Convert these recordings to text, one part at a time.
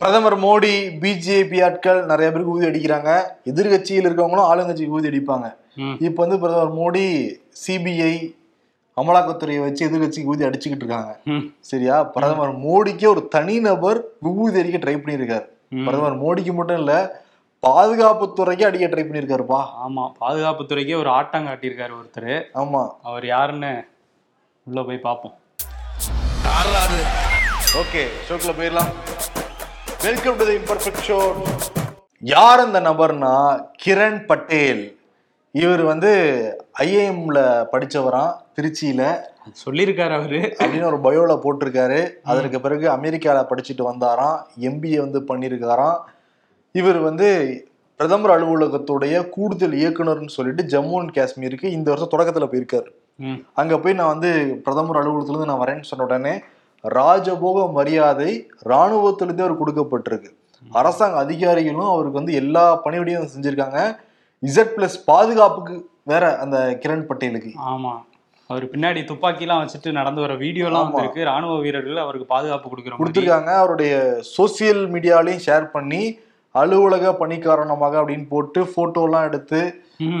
பிரதமர் மோடி பிஜேபி ஆட்கள் நிறைய பேருக்கு ஊதி அடிக்கிறாங்க. எதிர்கட்சியில் இருக்கவங்களும் ஆளுங்கட்சிக்கு ஊதி அடிப்பாங்க. இப்போ வந்து பிரதமர் மோடி சிபிஐ அமலாக்கத்துறையை வச்சு எதிர்கட்சிக்கு ஊதி அடிச்சுக்கிட்டு இருக்காங்க. சரியா? பிரதமர் மோடிக்கே ஒரு தனிநபர் ஊதி அடிக்க ட்ரை பண்ணியிருக்காரு. பிரதமர் மோடிக்கு மட்டும் இல்ல பாதுகாப்புத்துறைக்கு அடிக்க ட்ரை பண்ணியிருக்காருப்பா. ஆமா பாதுகாப்புத்துறைக்கே ஒரு ஆட்டம் காட்டியிருக்காரு ஒருத்தர். ஆமா. அவர் யாருன்னு உள்ள போய் பார்ப்போம் ஓகே ஷோக்குள்ள போயிடலாம். Welcome to the imperfect show யார் அந்த நபர்னா? கிரண் பட்டேல். இவர் வந்து ஐஏஎம்ல படிச்சவராம் திருச்சியில. சொல்லியிருக்காரு அவரு. அப்படின்னு ஒரு பயோல போட்டிருக்காரு. அதற்கு பிறகு அமெரிக்கால படிச்சுட்டு வந்தாராம். எம்பிஏ வந்து பண்ணியிருக்காராம். இவர் வந்து பிரதமர் அலுவலகத்துடைய கூடுதல் இயக்குனர்னு சொல்லிட்டு ஜம்மு அண்ட் காஷ்மீருக்கு இந்த வருஷம் தொடக்கத்துல போயிருக்காரு. அங்க போய் நான் வந்து பிரதமர் அலுவலகத்துல இருந்து நான் வரேன்னு சொன்ன உடனே ராஜபோக மரியாதை இராணுவத்திலிருந்தே அவர் கொடுக்கப்பட்டிருக்கு. அரசாங்க அதிகாரிகளும் அவருக்கு வந்து எல்லா பணிவிடையும் செஞ்சிருக்காங்க. இசட் பிளஸ் பாதுகாப்புக்கு வேற அந்த கிரண் பட்டேலுக்கு. ஆமா. அவர் பின்னாடி துப்பாக்கிலாம் வச்சுட்டு நடந்து வர வீடியோலாம். வந்திருக்கு. ராணுவ வீரர்கள் அவருக்கு பாதுகாப்பு கொடுக்குற மாதிரி. கொடுத்துருக்காங்க. அவருடைய சோசியல் மீடியாலையும் ஷேர் பண்ணி அலுவலக பணி காரணமாக அப்படின்னு போட்டு போட்டோலாம் எடுத்து.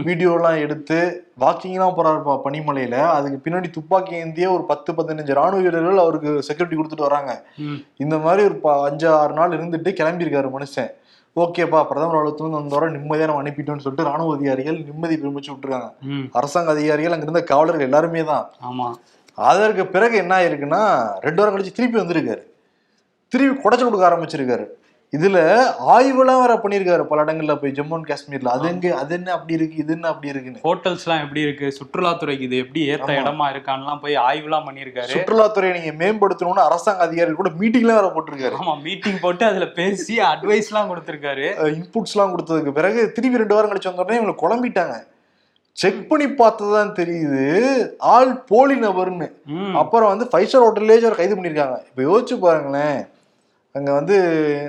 வீடியோலாம் எடுத்து வாக்கிங்லாம் போறாருப்பா பனிமலையில. அதுக்கு பின்னாடி துப்பாக்கி ஏந்திய ஒரு பத்து பதினஞ்சு ராணுவ வீரர்கள் அவருக்கு செக்யூரிட்டி கொடுத்துட்டு வராங்க. இந்த மாதிரி ஒரு அஞ்சு ஆறு நாள் இருந்துட்டு கிளம்பியிருக்காரு மனுஷன். ஓகேப்பா பிரதமர் அலுவலகத்துல வந்த வாரம் நிம்மதியா நம்ம அனுப்பிட்டோம்னு சொல்லிட்டு ராணுவ அதிகாரிகள் நிம்மதி பெருமிச்சு விட்டுருக்காங்க. அரசாங்க அதிகாரிகள் அங்க இருந்த காவலர்கள் எல்லாருமே தான். ஆமா. அதற்கு பிறகு என்ன ஆயிருக்குன்னா ரெண்டு வாரம் கழிச்சு திருப்பி வந்திருக்காரு. திருப்பி குடைச்சல் கொடுக்க ஆரம்பிச்சிருக்காரு. இதுல ஆய்வுலாம் வேற பண்ணியிருக்காரு பல இடங்கள்ல போய் ஜம்மு அண்ட் காஷ்மீர்ல. அது எங்க அது என்ன அப்படி இருக்கு இது என்ன அப்படி இருக்குன்னு. ஹோட்டல்ஸ்லாம் எப்படி இருக்கு? சுற்றுலாத்துறைக்கு இது எப்படி ஏத்த. இடமா இருக்கான்லாம் போய் ஆய்வுலாம் பண்ணியிருக்காரு. சுற்றுலாத்துறையை நீங்க மேம்படுத்தணும்னு அரசாங்க அதிகாரிகள் கூட மீட்டிங்லாம் வேற போட்டிருக்காரு. ஆமா மீட்டிங் போட்டு அதுல பேசி அட்வைஸ்லாம் கொடுத்திருக்காரு. இன்புட்ஸ் எல்லாம் கொடுத்ததுக்கு பிறகு திருப்பி ரெண்டு வாரம் கழிச்சு வந்த உடனே இவங்க குழம்பிட்டாங்க. செக் பண்ணி பார்த்ததுதான் தெரியுது ஆள் போலி நபர்னு. அப்புறம் வந்து ஃபைவ் ஸ்டார் ஹோட்டல்லேயே கைது பண்ணியிருக்காங்க. இப்போ யோசிச்சு பாருங்களேன். அங்கே வந்து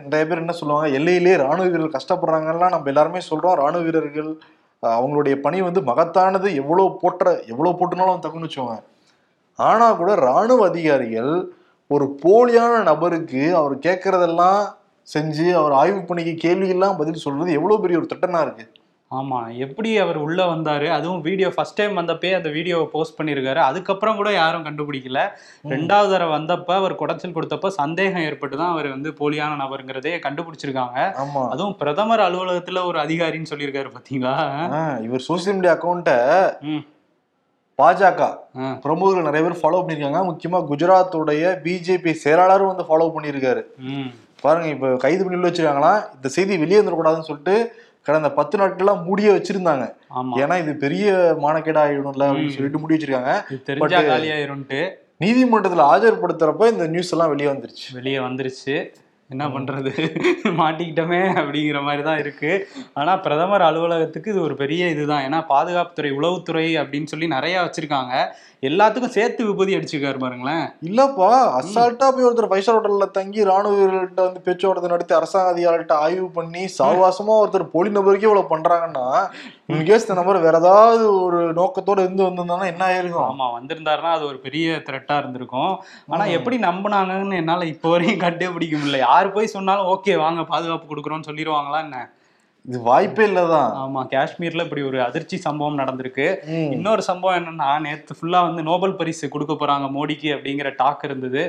நிறைய பேர் என்ன சொல்லுவாங்க எல்லையிலே ராணுவ வீரர்கள் கஷ்டப்படுறாங்கலாம் நம்ம எல்லாருமே சொல்கிறோம் ராணுவ வீரர்கள் அவங்களுடைய பணி வந்து மகத்தானது. எவ்வளோ போற்ற எவ்வளோ போட்டுனாலும் தகுன்னு வச்சுவாங்க ஆனால் கூட ராணுவ அதிகாரிகள் ஒரு போலியான நபருக்கு அவர் கேட்குறதெல்லாம் செஞ்சு அவர் ஆய்வு பணிக்கு கேள்வியெல்லாம் பதில் சொல்றது எவ்வளோ பெரிய ஒரு திட்டனா இருக்குது ஆமா எப்படி அவர் உள்ள வந்தாரு அதுவும் வீடியோ ஃபர்ஸ்ட் டைம் வந்தப்பே அந்த வீடியோவை போஸ்ட் பண்ணியிருக்காரு அதுக்கப்புறம் கூட யாரும் கண்டுபிடிக்கல. ரெண்டாவது தடவை வந்தப்ப அவர் குடைச்சல் கொடுத்தப்ப சந்தேகம் ஏற்பட்டு தான் அவர் வந்து போலியான நபருங்கிறதே கண்டுபிடிச்சிருக்காங்க. அதுவும் பிரதமர் அலுவலகத்துல ஒரு அதிகாரின்னு சொல்லியிருக்காரு பாத்தீங்களா? ஆஹ், இவர் சோசியல் மீடியா அக்கௌண்ட்டை. பாஜக. பிரமுகர்கள் நிறைய பேர் ஃபாலோ பண்ணியிருக்காங்க. முக்கியமா குஜராத்துடைய பிஜேபி செயலாளரும் வந்து ஃபாலோ பண்ணியிருக்காரு. பாருங்க இப்ப கைது பண்ணி உள்ள வச்சிருக்காங்களாம் இந்த செய்தி வெளியே வந்துடக்கூடாதுன்னு சொல்லிட்டு கடந்த பத்து நாட்கள்லாம் மூடியே வச்சிருந்தாங்க. ஏன்னா இது பெரிய மானக்கேடா ஆயிடும்ல அப்படின்னு. சொல்லிட்டு மூடி வச்சிருக்காங்க. நீதிமன்றத்துல ஆஜர்படுத்துறப்ப இந்த நியூஸ் எல்லாம் வெளியே வந்துருச்சு. வெளியே வந்துருச்சு. என்ன பண்றது? மாட்டிக்கிட்டோமே அப்படிங்கிற மாதிரி தான் இருக்கு. ஆனா பிரதமர் அலுவலகத்துக்கு இது ஒரு பெரிய இதுதான். ஏன்னா பாதுகாப்புத்துறை உளவுத்துறை அப்படின்னு சொல்லி நிறைய வச்சிருக்காங்க. எல்லாத்துக்கும் சேர்த்து விபூதி அடிச்சிருக்காரு பாருங்களேன். இல்லப்பா அசால்ட்டா போய் ஒருத்தர் ஸ்டார் ஹோட்டல்ல தங்கி ராணுவ வீரர்கள்ட்ட வந்து பேச்சுவார்த்தை நடத்தி அரசாங்க அதிகாரிகிட்ட ஆய்வு பண்ணி சாவாசமா ஒருத்தர் போலி நபருக்கே இவ்வளவு பண்றாங்கன்னா இன்கேஸ் இந்த நபர் வேற ஏதாவது ஒரு நோக்கத்தோட இருந்து வந்திருந்தானா என்ன ஆயிருக்கும்? ஆமா வந்திருந்தாருன்னா அது ஒரு பெரிய த்ரெட்டா இருந்திருக்கும். ஆனா ம். எப்படி நம்பினாங்கன்னு என்னால இப்போ வரையும் கண்டுபிடிக்க முடியல. யார் போய் சொன்னாலும் ஓகே வாங்க பாதுகாப்பு கொடுக்குறோன்னு சொல்லிடுவாங்களா என்ன? இது வாய்ப்பே இல்லதான். ஆமா காஷ்மீர்ல இப்படி ஒரு அதிர்ச்சி சம்பவம் நடந்திருக்கு. இன்னொரு சம்பவம் என்னன்னா நேத்து ஃபுல்லா வந்து நோபல் பரிசு கொடுக்க போறாங்க மோடிக்கு அப்படிங்கிற டாக் இருந்தது.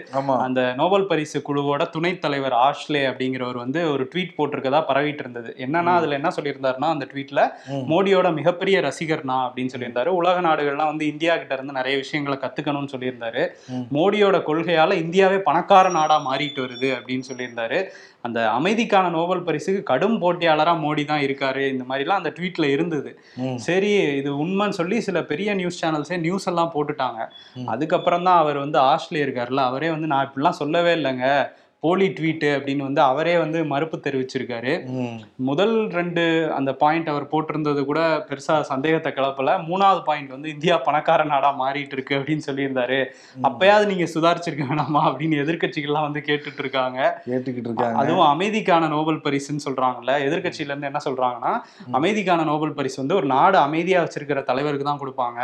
அந்த நோபல் பரிசு குழுவோட துணைத் தலைவர் ஆஷ்லே அப்படிங்கிறவர் வந்து ஒரு ட்வீட் போட்டிருக்கதா பரவிட்டு இருந்தது. என்னன்னா அதுல என்ன சொல்லியிருந்தாருன்னா அந்த ட்வீட்ல. மோடியோட மிகப்பெரிய ரசிகர்னா அப்படின்னு சொல்லியிருந்தாரு. உலக நாடுகள்லாம் வந்து இந்தியா கிட்ட இருந்து நிறைய விஷயங்களை கத்துக்கணும்னு சொல்லியிருந்தாரு. மோடியோட கொள்கையால இந்தியாவே பணக்கார நாடா மாறிட்டு வருது அப்படின்னு சொல்லியிருந்தாரு. அந்த அமைதிக்கான நோபல் பரிசுக்கு கடும் போட்டியாளரா மோடி தான் இருக்காரு இந்த மாதிரிலாம் அந்த ட்வீட்ல இருந்தது. சரி இது உண்மைன்னு சொல்லி சில பெரிய நியூஸ் சேனல்ஸே நியூஸ் எல்லாம் போட்டுட்டாங்க. அதுக்கப்புறம் தான் அவர் வந்து ஆஸ்ட்ரேலியா இருக்காருல்ல அவரே வந்து நான் இப்படிலாம் சொல்லவே இல்லைங்க போலி ட்வீட் அப்படின்னு வந்து அவரே வந்து மறுப்பு தெரிவிச்சிருக்காரு. முதல் ரெண்டு அந்த பாயிண்ட் அவர் போட்டிருந்தது கூட பெருசா சந்தேகத்தை கிளப்பல. மூணாவது பாயிண்ட் வந்து இந்தியா பணக்கார நாடா மாறிட்டு இருக்கு அப்படின்னு சொல்லியிருந்தாரு. அப்பயாவது நீங்க சுதாரிச்சிருக்க வேணாமா அப்படின்னு எதிர்க்கட்சிகள்லாம் வந்து கேட்டுட்டு இருக்காங்க கேட்டுக்கிட்டு இருக்காங்க அதுவும் அமைதிக்கான நோபல் பரிசுன்னு சொல்றாங்கல்ல. எதிர்க்கட்சியில இருந்து என்ன சொல்றாங்கன்னா அமைதிக்கான நோபல் பரிசு வந்து ஒரு நாடு அமைதியா வச்சிருக்கிற தலைவருக்கு தான் கொடுப்பாங்க.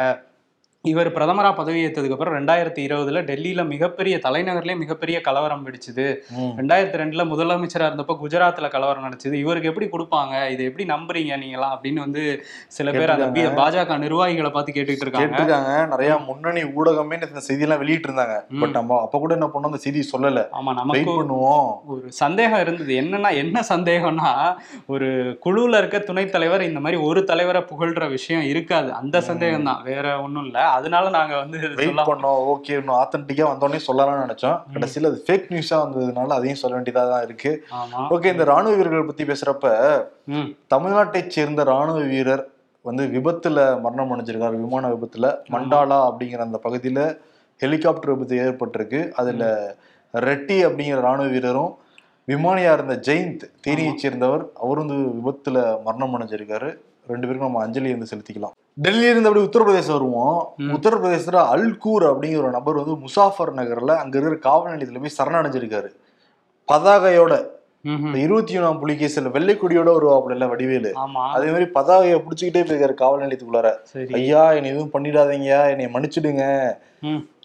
இவர் பிரதமரா பதவி ஏற்றதுக்கு அப்புறம் ரெண்டாயிரத்தி இருபதுல டெல்லியில மிகப்பெரிய தலைநகர்லயே மிகப்பெரிய கலவரம் வெடிச்சுது. ம். ரெண்டாயிரத்தி ரெண்டுல முதலமைச்சரா இருந்தப்ப குஜராத்ல கலவரம் நடந்துச்சு இவருக்கு எப்படி கொடுப்பாங்க? இதை எப்படி நம்புறீங்க நீங்களாம் அப்படின்னு வந்து சில பேர் அந்த பாஜக நிர்வாகிகளை பார்த்து கேட்டுட்டு இருக்காங்க. நிறைய முன்னணி ஊடகமே இந்த செய்தியெல்லாம் வெளியிட்டு இருந்தாங்க. பட் நம்ம அப்ப கூட என்ன பண்ணோம்? அந்த செய்தி சொல்லல. ஆமா நமக்கு பண்ணுவோம். ஒரு சந்தேகம் இருந்தது. என்னன்னா என்ன சந்தேகம்னா ஒரு குழுல இருக்க துணைத் தலைவர் இந்த மாதிரி ஒரு தலைவரை புகழ்ற விஷயம் இருக்காது. அந்த சந்தேகம் தான் வேற ஒண்ணும் இல்ல. அதனால நாங்க வந்து வெயிட் பண்ணோம். ஓகே இன்னும் ஆத்தன்டிக்கா வந்தோடனே சொல்லலாம்னு நினைச்சோம். கடைசியில அது ஃபேக் நியூஸா வந்ததுனால அதையும் சொல்ல வேண்டியதா தான் இருக்கு. ஓகே இந்த ராணுவ வீரர்கள் பத்தி பேசுறப்ப தமிழ்நாட்டை சேர்ந்த ராணுவ வீரர் வந்து விபத்துல மரணம் அடைஞ்சிருக்காரு. விமான விபத்துல. மண்டாலா அப்படிங்கிற அந்த பகுதியில ஹெலிகாப்டர் விபத்து ஏற்பட்டிருக்கு. அதுல ரெட்டி அப்படிங்கிற ராணுவ வீரரும் விமானியா இருந்த ஜெயந்த் தேனியை சேர்ந்தவர் அவர் வந்து விபத்துல மரணம் அடைஞ்சிருக்காரு. ரெண்டு பேருக்கும் நம்ம அஞ்சலி வந்து செலுத்திக்கலாம். டெல்லியில இருந்து அப்படி உத்தரப்பிரதேசம் வருவோம். உத்தரப்பிரதேசத்துல அல்கூர் அப்படிங்கிற ஒரு நபர் வந்து முசாஃபர் நகர்ல அங்க இருக்கிற காவல் நிலையத்துல போய் சரணடைஞ்சிருக்காரு. பதாகையோட இருபத்தி ஒண்ணாம் புலிகேசில் வெள்ளை கொடியோட வருவாப்புல வடிவேலு. ஆமா. அதே மாதிரி பதாகையை பிடிச்சிக்கிட்டே போயிருக்காரு காவல் நிலையத்துக்குள்ளார. ஐயா என்னை எதுவும் பண்ணிடாதீங்க. என்னை மன்னிச்சிடுங்க.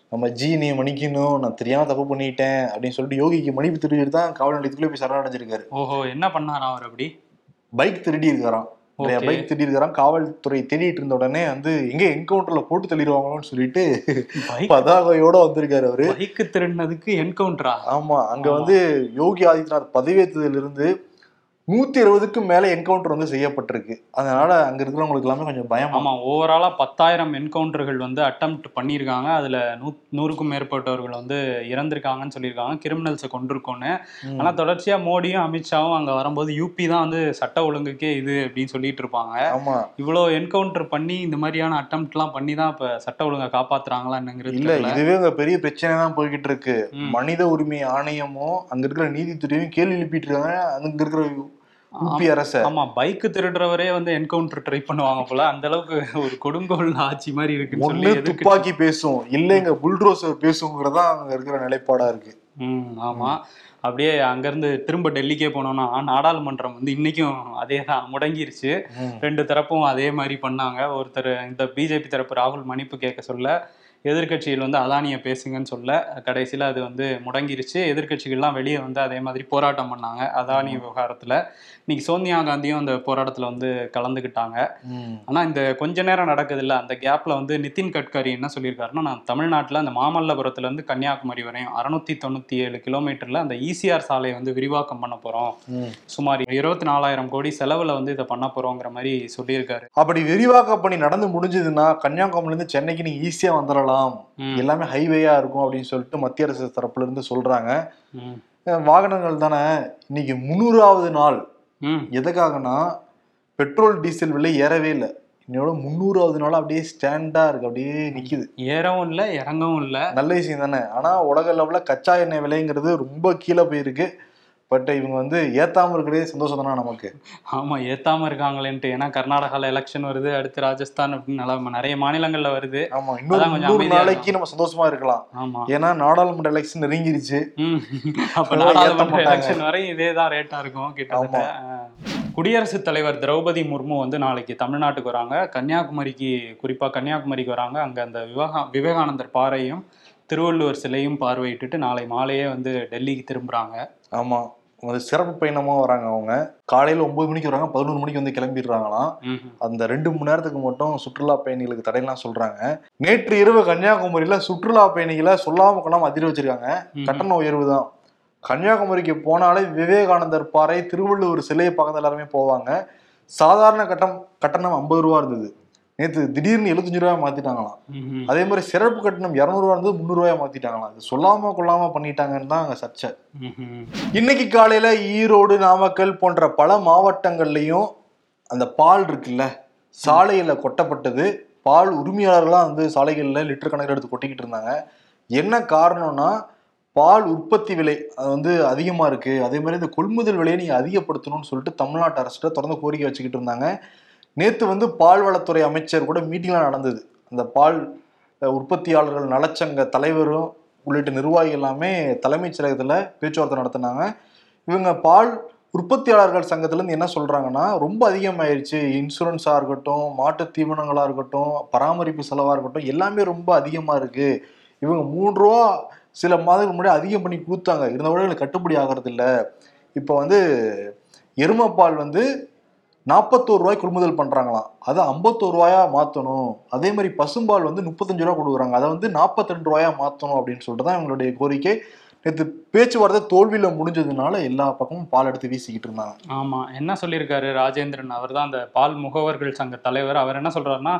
நம்ம ஜி நீ மன்னிக்கணும். நான் தெரியாம தப்பு பண்ணிட்டேன். அப்படின்னு சொல்லிட்டு யோகிக்கு மன்னிப்பு திருடிட்டு தான் காவல் நிலையத்துக்குள்ளே போய் சரணடைஞ்சிருக்காரு. ஓஹோ என்ன பண்ணாராம் அவர் அப்படி? பைக் திருடி இருக்காராம் நிறைய. பைக் திருடி இருக்காராம் காவல்துறை தேடிட்டு இருந்த உடனே வந்து எங்க என்கவுண்டர்ல போட்டு தள்ளிடுவாங்களோன்னு சொல்லிட்டு பதாகையோட வந்திருக்காரு அவரு பைக்கு திருடினதுக்கு என்கவுண்டரா ஆமா அங்க. வந்து யோகி ஆதித்யநாத் பதவியேற்றதுல இருந்து நூத்தி இருபதுக்கும் மேல என்கவுண்டர் வந்து செய்யப்பட்டிருக்கு. அதனால அங்க இருக்கிறவங்களுக்கு எல்லாமே கொஞ்சம் பயமா. ஆமா ஓவராலா பத்தாயிரம் என்கவுண்டர்கள் வந்து அட்டெம்ப்ட் பண்ணியிருக்காங்க. அதுல நூ நூறுக்கும் மேற்பட்டவர்கள் வந்து இறந்திருக்காங்கன்னு சொல்லியிருக்காங்க. கிரிமினல்ஸை கொண்டிருக்கோன்னு. ஆனா தொடர்ச்சியா மோடியும் அமித்ஷாவும் அங்க வரும்போது யூபி தான் வந்து சட்ட ஒழுங்குக்கே இது அப்படின்னு சொல்லிட்டு இருப்பாங்க. ஆமா. இவ்வளோ என்கவுண்டர் பண்ணி இந்த மாதிரியான அட்டம்ப்ட்லாம் பண்ணி தான் இப்ப சட்ட ஒழுங்கை காப்பாத்துறாங்களா என்னங்கிறது இல்ல. இதுவே அங்க பெரிய பிரச்சனை தான் போய்கிட்டு இருக்கு. மனித உரிமை ஆணையமும் அங்க இருக்கிற நீதித்துறையும் கேள்வி எழுப்பிட்டு இருக்காங்க. அங்க இருக்கிற யூபி அரச ஆமா பைக் திருடுறவரே வந்து என்கவுண்டர் ட்ரை பண்ணுவாங்க போல. அந்த அளவுக்கு ஒரு கொடுங்கோல் ஆட்சி மாதிரி சொல்லி ஒண்ணு துப்பாக்கி பேசும் இல்லைங்க புல்ட்ரோசர் பேசுங்கிறதா அங்க இருக்கிற நிலைப்பாடா இருக்கு. ம் ஆமா. அப்படியே அங்கிருந்து திரும்ப டெல்லிக்கே போனோம்னா நாடாளுமன்றம் வந்து இன்னைக்கும் அதே தான் முடங்கிருச்சு. ரெண்டு தரப்பும் அதே மாதிரி பண்ணாங்க. ஒருத்தர் இந்த பிஜேபி தரப்பு ராகுல் மன்னிப்பு கேட்க சொல்ல எதிர்க்கட்சிகள் வந்து அதானியை பேசுங்கன்னு சொல்ல கடைசியில் அது வந்து முடங்கிருச்சு. எதிர்க்கட்சிகள்லாம் வெளியே வந்து அதே மாதிரி போராட்டம் பண்ணாங்க. அதானி விவகாரத்தில். இன்னைக்கு சோனியா காந்தியும் அந்த போராட்டத்தில் வந்து கலந்துக்கிட்டாங்க. ஆனால் இந்த கொஞ்ச நேரம் நடக்குதுல்ல அந்த கேப்பில் வந்து நிதின் கட்கரி என்ன சொல்லியிருக்காருன்னா நான் தமிழ்நாட்டில் அந்த மாமல்லபுரத்துலேருந்து கன்னியாகுமரி வரையும் அறுநூத்தி தொண்ணூற்றி ஏழு கிலோமீட்டரில் அந்த ஈசிஆர் சாலையை வந்து விரிவாக்கம் பண்ண போகிறோம் ம். சுமார் இருபத்தி நாலாயிரம் கோடி செலவில் வந்து இதை பண்ண போகிறோங்கிற மாதிரி சொல்லியிருக்காரு. அப்படி விரிவாக்க பணி நடந்து முடிஞ்சதுன்னா கன்னியாகுமரியில இருந்து சென்னைக்கு நீங்க ஈஸியா வந்துடலாம். ம், எல்லாமே ஹைவேயா இருக்கும் அப்படின்னு சொல்லிட்டு மத்திய அரசு தரப்புல இருந்து சொல்றாங்க வாகனங்கள் தானே. இன்னைக்கு முந்நூறாவது நாள். எதுக்காகனா பெட்ரோல் டீசல் விலை ஏறவே இல்லை. இன்னையோட முந்நூறாவது நாள் அப்படியே ஸ்டாண்டா இருக்கு. அப்படியே நிக்குது. ஏறவும் இல்லை இறங்கவும் இல்லை. நல்ல விஷயம் தானே. ஆனா உலக லெவல்ல கச்சா எண்ணெய் விலைங்கிறது ரொம்ப கீழே போயிருக்கு. பட் இவங்க வந்து ஏத்தாம இருக்கிறதே சந்தோஷம் தானே நமக்கு. ஆமா ஏத்தாம இருக்காங்களேன்ட்டு. ஏன்னா கர்நாடகால எலெக்ஷன் வருது அடுத்து ராஜஸ்தான் அப்படின்னு நல்லா நிறைய மாநிலங்கள்ல வருது. ஆமா அதான் கொஞ்சம் நாளைக்கு நம்ம சந்தோஷமா இருக்கலாம். ஆமா. ஏன்னா நாடாளுமன்ற எலெக்ஷன் நெருங்கிருச்சு. அப்ப நாடாளுமன்ற. எலெக்ஷன் வரை இதே தான் ரேட்டா இருக்கும் கிட்டத்தட்ட. குடியரசுத் தலைவர் திரௌபதி முர்மு வந்து நாளைக்கு தமிழ்நாட்டுக்கு வராங்க. கன்னியாகுமரிக்கு குறிப்பா கன்னியாகுமரிக்கு வராங்க. அங்க அந்த விவேகா விவேகானந்தர் பாறையும் திருவள்ளுவர் சிலையும் பார்வையிட்டுட்டு நாளை மாலையே வந்து டெல்லிக்கு திரும்புறாங்க. ஆமா. வந்து சிறப்பு பயணமா வராங்க அவங்க. காலையில ஒன்பது மணிக்கு வராங்க பதினோரு மணிக்கு வந்து கிளம்பிடுறாங்களாம். அந்த ரெண்டு மணி நேரத்துக்கு மட்டும் சுற்றுலா பயணிகளுக்கு தடையெல்லாம் சொல்றாங்க. நேற்று இரவு கன்னியாகுமரியில சுற்றுலா பயணிகளை சொல்லாம கொள்ளாம அதிர வச்சிருக்காங்க. கட்டண உயர்வு தான். கன்னியாகுமரிக்கு போனாலே விவேகானந்தர் பாறை திருவள்ளுவர் சிலையை பார்க்க எல்லாருமே போவாங்க. சாதாரண கட்டம் கட்டணம் ஐம்பது ரூபா இருந்தது. நேற்று திடீர்னு எழுபத்தஞ்சு ரூபாய் மாத்திட்டாங்களாம். அதே மாதிரி சிறப்பு கட்டணம் இரநூறுவா இருந்தது முந்நூறுவாயா மாத்திட்டாங்களாம். இது சொல்லாம கொள்ளாம பண்ணிட்டாங்கன்னு தான் அங்க சர்ச்சை. இன்னைக்கு காலையில ஈரோடு நாமக்கல் போன்ற பல மாவட்டங்கள்லயும் அந்த பால் இருக்குல்ல சாலையில கொட்டப்பட்டது. பால் உரிமையாளர்களாம் வந்து சாலைகள்ல லிட்டர் கணக்கில் எடுத்து கொட்டிக்கிட்டு இருந்தாங்க. என்ன காரணம்னா பால் உற்பத்தி விலை அது வந்து அதிகமா இருக்கு. அதே மாதிரி இந்த கொள்முதல் விலையை நீங்க அதிகப்படுத்தணும்னு சொல்லிட்டு தமிழ்நாட்டு அரசிட்ட தொடர்ந்து கோரிக்கை வச்சுக்கிட்டு இருந்தாங்க. நேற்று வந்து பால்வளத்துறை அமைச்சர் கூட மீட்டிங்லாம் நடந்தது. அந்த பால் உற்பத்தியாளர்கள் நலச்சங்க தலைவரும் உள்ளிட்ட நிர்வாகிகள் எல்லாமே தலைமைச் செயலகத்தில் பேச்சுவார்த்தை நடத்தினாங்க. இவங்க பால் உற்பத்தியாளர்கள் சங்கத்துலேருந்து என்ன சொல்கிறாங்கன்னா ரொம்ப அதிகமாயிருச்சு. இன்சூரன்ஸாக இருக்கட்டும் மாட்டு தீவனங்களாக இருக்கட்டும் பராமரிப்பு செலவாக இருக்கட்டும் எல்லாமே ரொம்ப அதிகமாக இருக்குது இவங்க மூன்று ரூபா சில மாதங்களுக்கு முன்னாடி அதிகம் பண்ணி கொடுத்தாங்க. இருந்தவரை எங்களுக்கு கட்டுப்படி ஆகிறது இல்லை இப்போ வந்து எருமைப்பால் வந்து நாற்பத்தோரு ரூபாய் கொள்முதல் பண்ணுறாங்களாம் அதை ஐம்பத்தோரு ரூபாயா மாற்றணும் அதே மாதிரி பசும்பால் வந்து முப்பத்தஞ்சு ரூபா கொடுக்குறாங்க. அதை வந்து நாற்பத்தி ரெண்டு ரூபாயா மாற்றணும் அப்படின்னு சொல்லிட்டு தான் இவங்களுடைய கோரிக்கை. நேற்று பேச்சுவார்த்தை தோல்வியில முடிஞ்சதுனால எல்லா பக்கமும் பால் எடுத்து வீசிக்கிட்டு இருந்தாங்க. ஆமா என்ன சொல்லியிருக்காரு ராஜேந்திரன்? அவர் தான் அந்த பால் முகவர்கள் சங்க தலைவர். அவர் என்ன சொல்றாருன்னா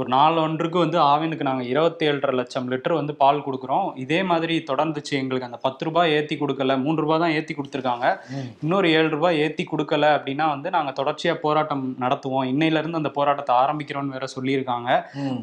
ஒரு நாலு ஒன்றுக்கு வந்து ஆவினுக்கு நாங்கள் இருபத்தி ஏழரை லட்சம் லிட்டர் வந்து பால் கொடுக்குறோம். இதே மாதிரி தொடர்ந்துச்சு. எங்களுக்கு அந்த பத்து ரூபாய் ஏற்றி கொடுக்கல. மூன்று ரூபாய் தான் ஏற்றி கொடுத்துருக்காங்க. இன்னொரு ஏழு ரூபாய் ஏற்றி கொடுக்கல அப்படின்னா வந்து நாங்கள் தொடர்ச்சியாக போராட்டம் நடத்துவோம். இன்னையிலேருந்து அந்த போராட்டத்தை ஆரம்பிக்கிறோம்னு வேற சொல்லியிருக்காங்க.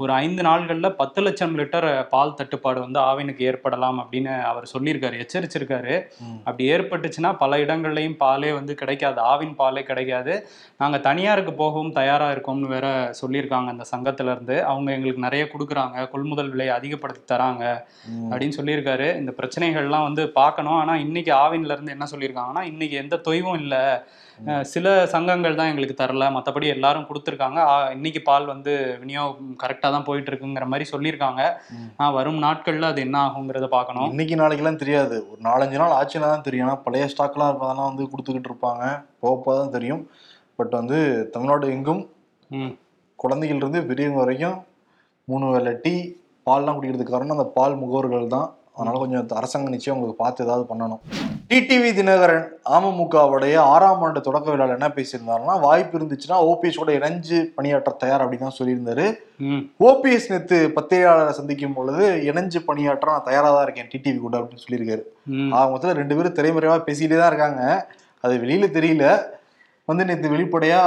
ஒரு ஐந்து நாள்களில் பத்து லட்சம் லிட்டர் பால் தட்டுப்பாடு வந்து ஆவினுக்கு ஏற்படலாம் அப்படின்னு அவர் சொல்லியிருக்காரு. எச்சரிச்சிருக்காரு. அப்படி ஏற்பட்டுச்சுன்னா பல இடங்கள்லையும் பாலே வந்து கிடைக்காது. ஆவின் பாலே கிடைக்காது. நாங்கள் தனியாருக்கு போகவும் தயாராக இருக்கோம்னு வேற சொல்லியிருக்காங்க அந்த சங்கத்துல இருந்து அவங்க எங்களுக்கு நிறைய கொடுக்குறாங்க. கொள்முதல் விலையை அதிகப்படுத்தி தராங்க. அப்படின்னு சொல்லியிருக்காரு. இந்த பிரச்சனைகள்லாம் வந்து பார்க்கணும். ஆனால் இன்னைக்கு ஆவின்ல இருந்து என்ன சொல்லியிருக்காங்கன்னா இன்னைக்கு எந்த தொய்வும் இல்லை. சில சங்கங்கள் தான் எங்களுக்கு தரல. மற்றபடி எல்லாரும் கொடுத்துருக்காங்க. இன்னைக்கு பால் வந்து விநியோகம் கரெக்டாக தான் போயிட்டு இருக்குங்கிற மாதிரி சொல்லியிருக்காங்க. ம். ஆ, வரும் நாட்கள்ல அது என்ன ஆகுங்கிறத பார்க்கணும். இன்னைக்கு நாளைக்கெல்லாம் தெரியாது. ஒரு நாலஞ்சு நாள் ஆச்சுன்னா தான் தெரியும். ஏன்னா பழைய ஸ்டாக்லாம் இருப்பதெல்லாம் வந்து கொடுத்துக்கிட்டு இருப்பாங்க. போக போக தான் தெரியும். பட் வந்து தமிழ்நாடு எங்கும் குழந்தைகள் இருந்து பெரியவங்க வரைக்கும் மூணு வேளை டீ பால்லாம் குடிக்கிறதுக்கு காரணம் அந்த பால் முகவர்கள் தான். அதனால கொஞ்சம் அரசாங்கம் நிச்சயம் உங்களுக்கு பார்த்து ஏதாவது பண்ணணும். டிடிவி தினகரன் அமமுகவுடைய ஆறாம் ஆண்டு தொடக்க விழாவில் என்ன பேசியிருந்தாருன்னா வாய்ப்பு இருந்துச்சுன்னா ஓபிஎஸ் கூட இணைஞ்சு பணியாற்ற தயார் அப்படின்னு தான் சொல்லியிருந்தாரு. ஓபிஎஸ் நேத்து பத்திரிகையாளரை சந்திக்கும் பொழுது இணைஞ்சு பணியாற்ற நான் தயாரா தான் இருக்கேன் டிடிவி கூட அப்படின்னு சொல்லியிருக்காரு. ஆக மொத்தத்துல ரெண்டு பேரும் திரைமறைவா பேசிக்கிட்டே தான் இருக்காங்க. அது வெளியில தெரியல. வந்து நேத்து வெளிப்படையா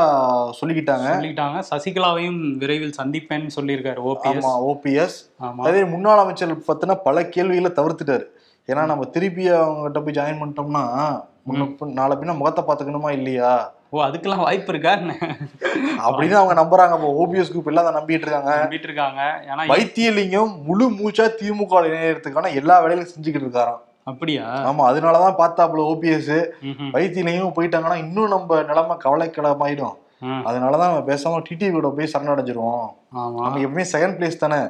சொல்லிக்கிட்டாங்க. சொல்லிட்டாங்க சசிகலாவையும் விரைவில் சந்திப்பேன்னு சொல்லியிருக்காரு ஓபிஎஸ். ஆமா ஓபிஎஸ். அதே முன்னாள் அமைச்சர் பத்தின பல கேள்விகளை தவிர்த்துட்டாரு. ஏன்னா நம்ம திருப்பி அவங்ககிட்ட போய் ஜாயின் பண்ணிட்டோம்னா நாளை பின்ன முகத்தை பாத்துக்கணுமா இல்லையா? ஓ அதுக்கெல்லாம் வாய்ப்பு இருக்கா? அப்படின்னு அவங்க நம்புறாங்க. அப்போ ஓபிஎஸ் குரூப் எல்லாம் நம்பிட்டு இருக்காங்க. நம்பிட்டு இருக்காங்க. ஏன்னா வைத்தியலிங்கம் முழு மூச்சா திமுக இணையறதுக்கான எல்லா வேலைகளும் செஞ்சுக்கிட்டு இருக்காராம். அப்படியா? ஆமா அதனாலதான் பார்த்தாப்புல ஓபிஎஸ் ம்ஹும். வைத்தியலிங்கம் போயிட்டாங்கன்னா இன்னும் நம்ம நிலைமை கவலைக்கிடமாயிடும். அதனாலதான் பேசாம டிடிவி கூட போய் சரணடைஞ்சிருவோம். நம்ம எப்பவுமே செகண்ட் பிளேஸ் தானே.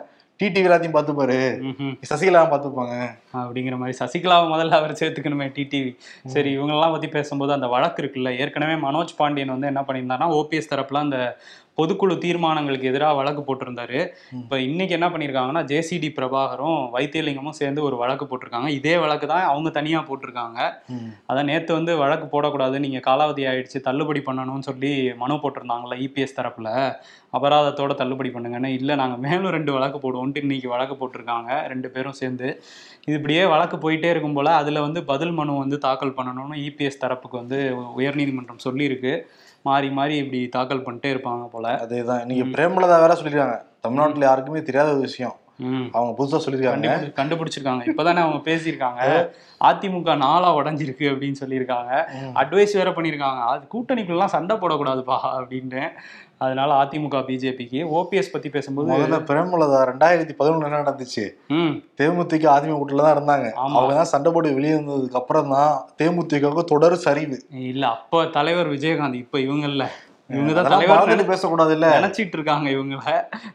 டிடிவி எல்லாத்தையும் பார்த்துப்பாரு. ம்ஹும். சசிகலா பார்த்துப்பாங்க. அப்படிங்கிற மாதிரி சசிகலாவை முதல்ல அவர் சேர்த்துக்கணுமே டிடிவி சரி இவங்கெல்லாம் பத்தி பேசும்போது அந்த வழக்கு இருக்குல்ல. ஏற்கனவே மனோஜ் பாண்டியன் வந்து என்ன பண்ணியிருந்தாருன்னா ஓபிஎஸ் தரப்புல அந்த பொதுக்குழு தீர்மானங்களுக்கு எதிராக வழக்கு போட்டிருந்தாரு. இப்போ இன்னைக்கு என்ன பண்ணியிருக்காங்கன்னா ஜேசிடி பிரபாகரும் வைத்தியலிங்கமும் சேர்ந்து ஒரு வழக்கு போட்டிருக்காங்க. இதே வழக்கு தான் அவங்க தனியா போட்டிருக்காங்க. அதான் நேத்து வந்து வழக்கு போடக்கூடாது நீங்க காலாவதி ஆயிடுச்சு தள்ளுபடி பண்ணணும்னு சொல்லி மனு போட்டிருந்தாங்கல்ல இபிஎஸ் தரப்புல. அபராதத்தோட தள்ளுபடி பண்ணுங்கன்னு. இல்லை நாங்கள் மேலும் ரெண்டு வழக்கு போடுவோம்ட்டு இன்னைக்கு வழக்கு போட்டிருக்காங்க ரெண்டு பேரும் சேர்ந்து. இது இப்படியே வழக்கு போயிட்டே இருக்கும் போல அதில் வந்து பதில் மனு வந்து தாக்கல் பண்ணணும்னு இபிஎஸ் தரப்புக்கு வந்து உயர்நீதிமன்றம் சொல்லியிருக்கு. மாறி மாறி இப்படி தாக்கல் பண்ணிட்டே இருப்பாங்க போல. அதேதான். இன்னைக்கு பிரேமலதா வேற சொல்லிருக்காங்க. தமிழ்நாட்டுல யாருக்குமே தெரியாத ஒரு விஷயம். அவங்க புதுசா சொல்லியிருக்காங்க கண்டுபிடி- கண்டுபிடிச்சிருக்காங்க. இப்பதானே அவங்க பேசியிருக்காங்க. அதிமுக நாளா உடஞ்சிருக்கு அப்படின்னு சொல்லியிருக்காங்க. அட்வைஸ் வேற பண்ணியிருக்காங்க. அது கூட்டணிக்குள்ளலாம் சண்டை போடக்கூடாதுப்பா அப்படின்ட்டு அதனால அதிமுக பிஜேபிக்கு ஓபிஎஸ் பத்தி பேசும்போது முதல்ல பிரேமலதா ரெண்டாயிரத்தி பதினொன்னு என்ன நடந்துச்சு? தேமுதிக அதிமுக கூட்டில தான் இருந்தாங்க. அவங்க தான் சண்டை போட்டு வெளியே வந்ததுக்கு அப்புறம் தான் தேமுதிகவுக்கு தொடர் சரிவு. இல்ல அப்ப தலைவர் விஜயகாந்த் இப்ப இவங்க இவங்க தான் தலைவர் பேசக்கூடாது இல்ல நினைச்சிட்டு இருக்காங்க இவங்கள.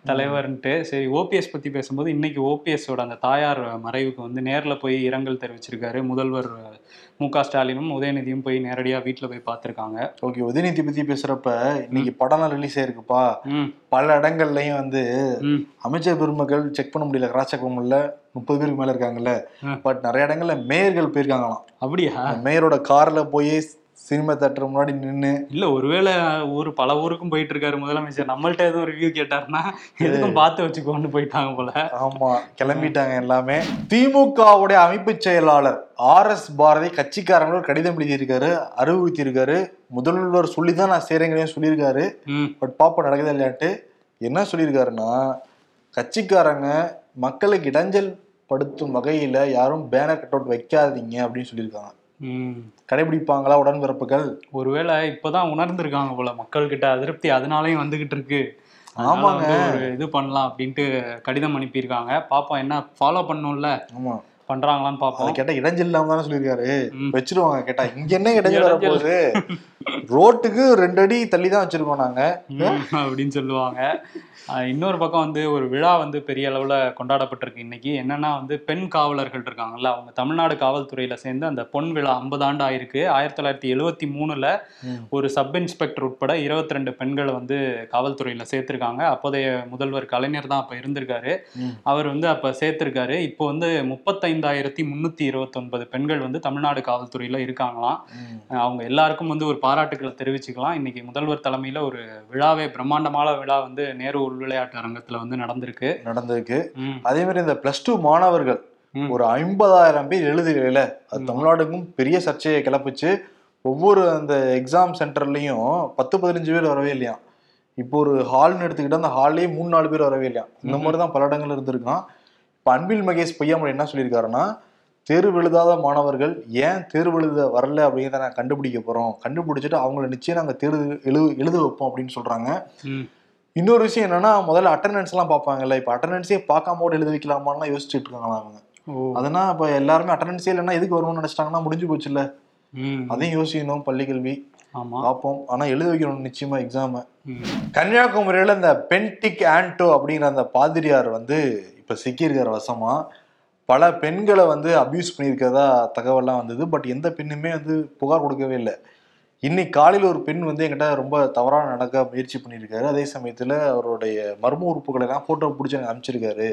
தலைவர்ன்ட்டு. சரி ஓபிஎஸ் பத்தி பேசும்போது இன்னைக்கு ஓபிஎஸோட அந்த தாயார் மறைவுக்கு வந்து நேர்ல போய் இரங்கல் தெரிவிச்சிருக்காரு. முதல்வர் மு க ஸ்டாலினும் உதயநிதியும் போய் நேரடியா வீட்டுல போய் பார்த்திருக்காங்க. ஓகே உதயநிதி பத்தி பேசுறப்ப இன்னைக்கு படம்லாம் ரிலீஸ் ஆயிருக்குப்பா. பல இடங்கள்லயும் வந்து அமைச்சர் பெருமக்கள் செக் பண்ண முடியல. கிராஸ் செக் பண்ண முடியல. முப்பது பேருக்கு மேல இருக்காங்கல்ல. பட் நிறைய இடங்கள்ல மேயர்கள் போயிருக்காங்களாம். அப்படியா? மேயரோட கார்ல போய் சினிமா தேட்டர் முன்னாடி நின்னு. இல்ல ஒருவேளை ஊர் பல ஊருக்கும் போயிட்டு இருக்காரு முதலமைச்சர். நம்மள்ட்ட எதுவும் ரிவ்யூ கேட்டாருன்னா எதுக்கும் பார்த்து வச்சுக்கோன்னு போயிட்டாங்க போல. ஆமா கிளம்பிட்டாங்க எல்லாமே. திமுகவுடைய அமைப்பு செயலாளர் ஆர் எஸ் பாரதி கட்சிக்காரங்களோட கடிதம் எழுதியிருக்காரு அறிவுறுத்தியிருக்காரு. முதல்வர் சொல்லி தான் நான் செய்றேங்கிறேன் சொல்லியிருக்காரு. பட் பாப்பா நடக்குதா இல்லையாட்டு என்ன சொல்லியிருக்காருன்னா கட்சிக்காரங்க மக்களுக்கு இடைஞ்சல் படுத்தும் வகையில யாரும் பேனர் கட் அவுட் வைக்காதீங்க அப்படின்னு சொல்லியிருக்காங்க. கடைபிடிப்பாங்களா உடன்பிறப்புகள்? ஒருவேளை இப்பதான் உணர்ந்திருக்காங்க போல மக்கள்கிட்ட அதிருப்தி அதனாலயும் வந்துகிட்டு இருக்கு. ஆமாங்க. இது பண்ணலாம் அப்படின்ட்டு கடிதம் அனுப்பியிருக்காங்க. பாப்போம் என்ன ஃபாலோ பண்ணும்ல? ஆமா. பண்றாங்களான்னு அதை பார்ப்போம் கேட்டா இடைஞ்சல் இல்லாம தானே சொல்லியிருக்காரு. வச்சிருவாங்க. கேட்டா இங்க என்ன இடைஞ்சல். போகுது ரோட்டுக்கு ரெண்டு அடி தள்ளி தான் வச்சிருக்கோம் நாங்க. அப்படின்னு சொல்லுவாங்க. இன்னொரு பக்கம் வந்து ஒரு விழா வந்து பெரிய அளவுல கொண்டாடப்பட்டிருக்கு இன்னைக்கு. என்னன்னா வந்து பெண் காவலர்கள் இருக்காங்கல்ல அவங்க தமிழ்நாடு காவல்துறையில சேர்ந்து அந்த பொன் விழா ஐம்பது ஆண்டு ஆயிருக்கு. ஆயிரத்தி தொள்ளாயிரத்தி எழுவத்தி மூணுல. ஒரு சப் இன்ஸ்பெக்டர் உட்பட இருபத்தி ரெண்டு பெண்களை வந்து காவல்துறையில சேர்த்திருக்காங்க. அப்போதைய முதல்வர் கலைஞர் தான் அப்ப இருந்திருக்காரு. அவர் வந்து அப்ப சேர்த்திருக்காரு. இப்போ வந்து முப்பத்தைந்தாயிரத்தி முன்னூத்தி இருபத்தொன்பது பெண்கள் வந்து தமிழ்நாடு காவல்துறையில இருக்காங்களாம். அவங்க எல்லாருக்கும் வந்து ஒரு பாராட்டுக்களை தெரிவிச்சுக்கலாம். இன்னைக்கு முதல்வர் தலைமையில ஒரு விழாவே பிரம்மாண்டமான விழா வந்து நேரு உள் விளையாட்டு அரங்கத்துல வந்து நடந்திருக்கு. நடந்திருக்கு. அதே மாதிரி இந்த பிளஸ் டூ மாணவர்கள். ஒரு ஐம்பதாயிரம் பேர் எழுதுகையில அது. தமிழ்நாடுக்கும் பெரிய சர்ச்சையை கிளப்பிச்சு. ஒவ்வொரு அந்த எக்ஸாம் சென்டர்லயும் பத்து பதினஞ்சு பேர் வரவே இல்லையா இப்போ ஒரு ஹால்னு எடுத்துக்கிட்டா அந்த ஹால்லயே மூணு நாலு பேர் வரவே இல்லையா இந்த. மாதிரி தான் பல இடங்கள் இருந்திருக்கான் இப்போ அன்பில் மகேஷ் பொய்யாமொழி என்ன சொல்லியிருக்காருன்னா தேர்வு எழுதாத மாணவர்கள் ஏன் தேர்வு எழுத வரல அப்படிங்கிறத நான் கண்டுபிடிக்க போறோம். கண்டுபிடிச்சிட்டு அவங்கள நிச்சயம் நாங்கள் தேர்வு எழு எழுத வைப்போம் அப்படின்னு சொல்றாங்க. ம். இன்னொரு விஷயம் என்னன்னா முதல்ல அட்டண்டன்ஸ் எல்லாம் பார்ப்பாங்கல்ல. இப்போ அட்டண்டன்ஸே பார்க்காம கூட எழுத வைக்கலாமான்னு யோசிச்சுட்டு இருக்காங்களா அவங்க. அதனா இப்ப எல்லாருமே அட்டண்டன்ஸே இல்லைன்னா எதுக்கு வரும்னு நினைச்சிட்டாங்கன்னா முடிஞ்சு போச்சுல்ல. அதையும் யோசிக்கணும் பள்ளி கல்வி. ஆமா. பார்ப்போம். ஆனா எழுத வைக்கணும் நிச்சயமா எக்ஸாம் கன்னியாகுமரியில இந்த பென்டிக் ஆன்டோ அப்படிங்கிற அந்த பாதிரியார் வந்து இப்ப சிக்கியிருக்கிற வசமா. பல பெண்களை வந்து அபியூஸ் பண்ணியிருக்கிறதா தகவல்லாம் வந்தது. பட் எந்த பெண்ணுமே வந்து புகார் கொடுக்கவே இல்லை. இன்னைக்கு காலையில் ஒரு பெண் வந்து என்கிட்ட ரொம்ப தவறாக நடக்க முயற்சி பண்ணியிருக்காரு. அதே சமயத்தில் அவருடைய மர்ம உறுப்புகளை எல்லாம் ஃபோட்டோ பிடிச்சி எனக்கு அனுப்பிச்சிருக்காரு.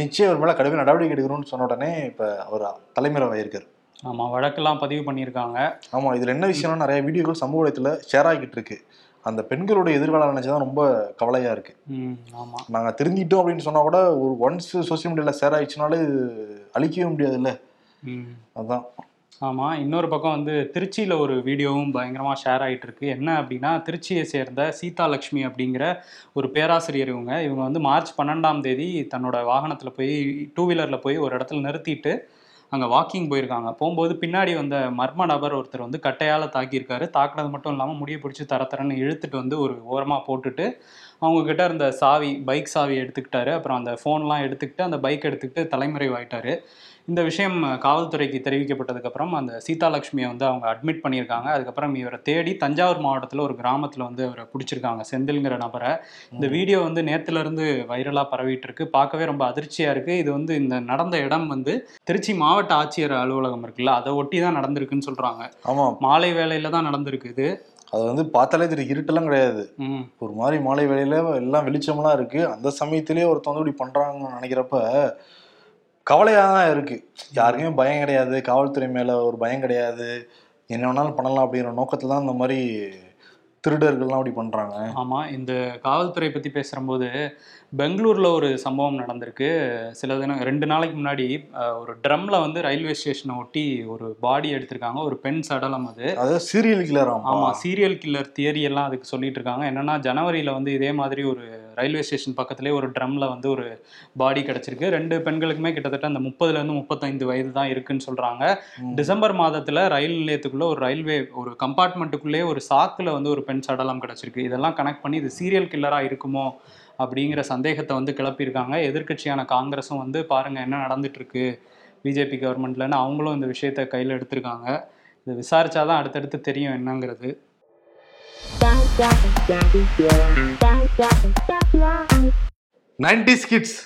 நிச்சயம் அவர் மேலே கடுமையாக நடவடிக்கை எடுக்கணும்னு சொன்ன உடனே இப்போ அவர் தலைமறைவாயிருக்காரு. ஆமா வழக்கெல்லாம் பதிவு பண்ணியிருக்காங்க. ஆமா இதுல என்ன விஷயம்னா நிறைய வீடியோக்கள் சமூக வலைத்துல ஷேர் ஆகிட்டு இருக்கு. அந்த பெண்களுடைய எதிர்காலம் நினைச்சதான் ரொம்ப கவலையா இருக்கு. ம், ஆமா. நாங்க திருந்திட்டோம் அப்படின்னு சொன்னா கூட ஒரு ஒன்ஸ் சோசியல் மீடியால ஷேர் ஆயிடுச்சுனாலே அழிக்கவே முடியாதுல்ல. ம். அதான். ஆமா இன்னொரு பக்கம் வந்து திருச்சியில ஒரு வீடியோவும் பயங்கரமா ஷேர் ஆயிட்டு இருக்கு. என்ன அப்படின்னா திருச்சியை சேர்ந்த சீதா லட்சுமி அப்படிங்கிற ஒரு பேராசிரியர் இவங்க. இவங்க வந்து மார்ச் பன்னெண்டாம் தேதி தன்னோட வாகனத்துல போய் டூ வீலர்ல போய் ஒரு இடத்துல நிறுத்திட்டு அங்க வாக்கிங் போயிருக்காங்க. போகும்போது பின்னாடி வந்த மர்ம நபர் ஒருத்தர் வந்து கட்டையால் தாக்கியிருக்காரு. தாக்குனது மட்டும் இல்லாமல் முடிய பிடிச்சி தர தரன்னு இழுத்துட்டு வந்து ஒரு ஓரமா போட்டுட்டு அவங்க கிட்ட இருந்த சாவி பைக் சாவி எடுத்துக்கிட்டாரு. அப்புறம் அந்த ஃபோன்லாம் எடுத்துக்கிட்டு அந்த பைக் எடுத்துக்கிட்டு தலைமறைவாயிட்டாரு. இந்த விஷயம் காவல்துறைக்கு தெரிவிக்கப்பட்டதுக்கப்புறம் அந்த சீதாலட்சுமியை வந்து அவங்க அட்மிட் பண்ணியிருக்காங்க. அதுக்கப்புறம் இவரை தேடி தஞ்சாவூர் மாவட்டத்தில் ஒரு கிராமத்தில் வந்து அவரை பிடிச்சிருக்காங்க. செந்தில்ங்கிற நபரை. இந்த வீடியோ வந்து நேத்துல இருந்து வைரலாக பரவிட்டு இருக்கு பார்க்கவே ரொம்ப அதிர்ச்சியாக இருக்கு. இது வந்து இந்த நடந்த இடம் வந்து திருச்சி மாவட்ட ஆட்சியர் அலுவலகம் இருக்குல்ல அதை ஒட்டி தான் நடந்திருக்குன்னு சொல்றாங்க. ஆமா. மாலை வேலையில தான் நடந்திருக்கு இது. அது வந்து பார்த்தாலே தெரியும். இருட்டெல்லாம் கிடையாது. ஒரு மாதிரி மாலை வேலையில எல்லாம் வெளிச்சமெல்லாம் இருக்கு. அந்த சமயத்திலேயே ஒருத்தவங்க வந்து இப்படி பண்றாங்கன்னு நினைக்கிறப்ப கவலையா தான் இருக்கு. யாருக்குமே பயம் கிடையாது. காவல்துறை மேல ஒரு பயம் கிடையாது. என்ன வேணாலும் பண்ணலாம் அப்படிங்கிற நோக்கத்துல தான் இந்த மாதிரி திருடர்கள்லாம் அப்படி பண்றாங்க. ஆமா இந்த காவல்துறை பத்தி பேசும்போது பெங்களூர்ல ஒரு சம்பவம் நடந்திருக்கு. சில தினம் ரெண்டு நாளைக்கு முன்னாடி ஒரு ட்ரம்ல வந்து ரயில்வே ஸ்டேஷனை ஒட்டி ஒரு பாடி எடுத்திருக்காங்க. ஒரு பெண் சடலம் அது. அதாவது சீரியல் கில்லர் ஆமா ஆமா சீரியல் கில்லர் தியரி எல்லாம் அதுக்கு சொல்லிட்டு இருக்காங்க. என்னன்னா ஜனவரியில வந்து இதே மாதிரி ஒரு ரயில்வே ஸ்டேஷன் பக்கத்துலேயே ஒரு ட்ரம்ல வந்து ஒரு பாடி கிடைச்சிருக்கு. ரெண்டு பெண்களுக்குமே கிட்டத்தட்ட அந்த முப்பதுல இருந்து முப்பத்தைந்து வயது தான் இருக்குன்னு சொல்றாங்க. ம். டிசம்பர் மாதத்துல ரயில் நிலையத்துக்குள்ள ஒரு ரயில்வே ஒரு கம்பார்ட்மெண்ட்டுக்குள்ளே ஒரு சாக்குல வந்து ஒரு பெண் சடலம் கிடைச்சிருக்கு. இதெல்லாம் கனெக்ட் பண்ணி இது சீரியல் கில்லரா இருக்குமோ அப்படிங்கிற சந்தேகத்தை வந்து கிளப்பியிருக்காங்க. எதிர்க்கட்சியான காங்கிரஸும் வந்து பாருங்க என்ன நடந்துட்டு இருக்கு பிஜேபி கவர்மெண்ட்லன்னு அவங்களும் இந்த விஷயத்த கையில் எடுத்திருக்காங்க. இது விசாரிச்சாதான் அடுத்தடுத்து தெரியும் என்னங்கிறது. நைன்டிஸ் கிட்ஸ்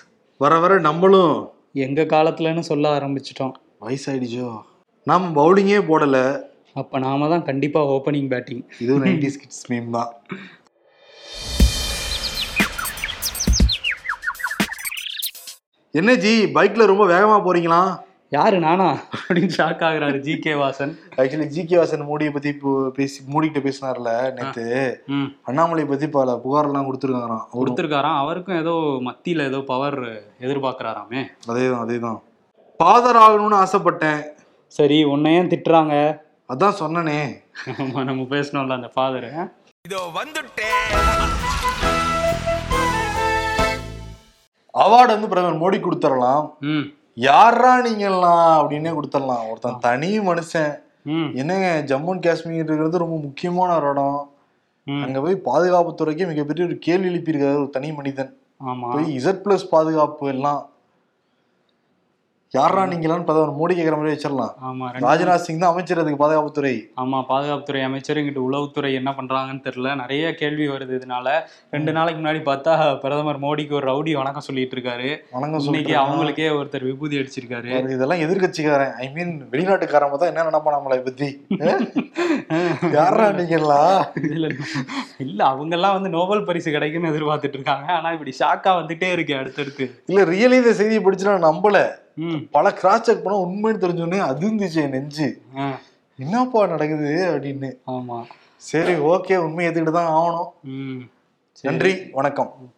வர வர நம்மளும் எங்க காலத்துலன்னு சொல்ல ஆரம்பிச்சிட்டோம். வயசாயிடுச்சோ? நாம பவுலிங்கே போடல. அப்ப நாம தான் கண்டிப்பா ஓப்பனிங் பேட்டிங் இதுவும் நைன்டிஸ் கிட்ஸ் மீம் தான். என்ன ஜி பைக்ல ரொம்ப வேகமா போறீங்களா? யாரு நானா? அப்படின்னு ஷாக் ஆகுறாரு G K Vasan. Actually G K Vasan மோடியை பத்தி பேசி மோடிக்கிட்ட பேசினார்ல நேத்து. ம். அண்ணாமலை பத்தி பல புகார்லாம் கொடுத்துருக்காராம். கொடுத்துருக்காராம். அவருக்கும் ஏதோ மத்தியில ஏதோ பவர் எதிர்பார்க்கறாராமே. அதேதான் அதேதான். ஃபாதர் ஆகணும்னு ஆசைப்பட்டேன். சரி உன்னையும் திட்டுறாங்க? அதான் சொன்னனே. ஆமா, நம்ம பேசணும்ல அந்த ஃபாதர் அவார்டு வந்து பிரதமர் மோடி கொடுத்துடலாம் ம். யாரா நீங்கலாம் அப்படின்னே கொடுத்துடலாம். ஒருத்தன் தனி மனுஷன். என்னங்க ஜம்மு அண்ட் காஷ்மீர்ங்கிறது ரொம்ப முக்கியமான ஒரு இடம். அங்க போய் பாதுகாப்புத்துறைக்கு மிகப்பெரிய ஒரு கேள்வி எழுப்பியிருக்காரு ஒரு தனி மனிதன். போய் இசட் பிளஸ் பாதுகாப்பு எல்லாம் யாரா நீங்களான்னு பிரதமர் மோடி கேட்குற மாதிரி வச்சிடலாம். ஆமா ராஜ்நாத் சிங் தான் அமைச்சர் அதுக்கு பாதுகாப்புத்துறை. ஆமா பாதுகாப்புத்துறை அமைச்சர் இங்கிட்டு உளவுத்துறை என்ன பண்றாங்கன்னு தெரியல. நிறைய கேள்வி வருது இதனால. ரெண்டு நாளைக்கு முன்னாடி பார்த்தா பிரதமர் மோடிக்கு ஒரு ரவுடி வணக்கம் சொல்லிட்டு இருக்காரு. வணக்கம் இன்னைக்கு சொல்லிட்டு அவங்களுக்கே ஒருத்தர் விபூதி அடிச்சிருக்காரு. இதெல்லாம் எதிர்கட்சிக்காரன் ஐ மீன் வெளிநாட்டுக்காரன் தான் என்ன நினைப்பான் நம்மளை பத்தி யாரா நீங்களா இல்ல இல்ல. அவங்க எல்லாம் வந்து நோபல் பரிசு கிடைக்குன்னு எதிர்பார்த்துட்டு இருக்காங்க. ஆனா இப்படி ஷாக்கா வந்துட்டே இருக்கு அடுத்தடுத்து. இல்ல ரியலி இந்த செய்தியை படிச்சு நான் நம்பல. பல கிராஸ் செக் பண்ண உண்மைன்னு தெரிஞ்சோடனே அதிர்ந்துச்சு என் நெஞ்சு. என்னப்பா நடக்குது அப்படின்னு. ஆமா. சரி ஓகே உண்மையை ஏத்துக்கிட்டு தான் ஆகணும் நன்றி வணக்கம்.